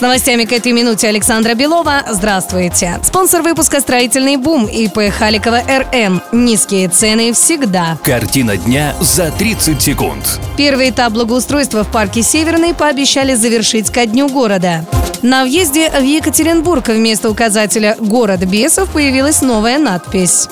С новостями к этой минуте Александра Белова. Здравствуйте. Спонсор выпуска «Строительный бум» ИП Халикова РМ. Низкие цены всегда. Картина дня за 30 секунд. Первый этап благоустройства в парке Северный пообещали завершить ко дню города. На въезде в Екатеринбург вместо указателя «Город бесов» появилась новая надпись.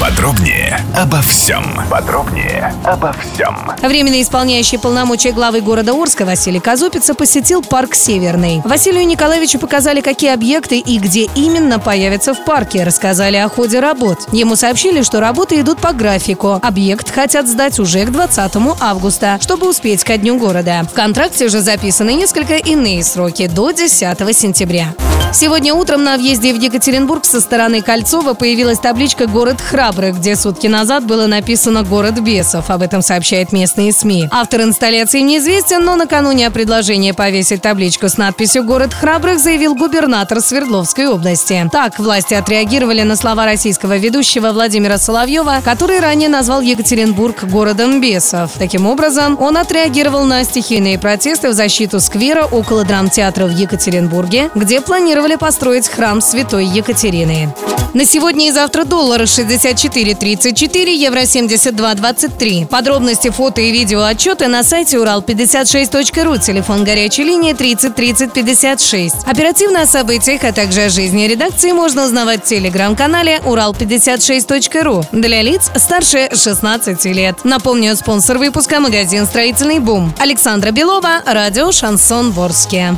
Подробнее обо всем. Подробнее обо всем. Временно исполняющий полномочия главы города Орска Василий Казупица посетил парк Северный. Василию Николаевичу показали, какие объекты и где именно появятся в парке. Рассказали о ходе работ. Ему сообщили, что работы идут по графику. Объект хотят сдать уже к 20 августа, чтобы успеть ко дню города. В контракте уже записаны несколько иные сроки до 10 сентября. Сегодня утром на въезде в Екатеринбург со стороны Кольцова появилась табличка «Город храбрых», где сутки назад было написано «Город бесов». Об этом сообщает местные СМИ. Автор инсталляции неизвестен, но накануне о предложении повесить табличку с надписью «Город храбрых» заявил губернатор Свердловской области. Так, власти отреагировали на слова российского ведущего Владимира Соловьева, который ранее назвал Екатеринбург городом бесов. Таким образом, он отреагировал на стихийные протесты в защиту сквера около драмтеатра в Екатеринбурге, где планировали построить храм Святой Екатерины. На сегодня и завтра доллары 64.34, евро 72.23. Подробности, фото и видео отчеты на сайте урал56.ру, телефон горячей линии 30 30 56. Оперативно о событиях, а также о жизни редакции можно узнавать в телеграм-канале урал56.ру для лиц старше 16 лет. Напомню, спонсор выпуска магазин «Строительный бум». Александра Белова, радио «Шансон Ворске».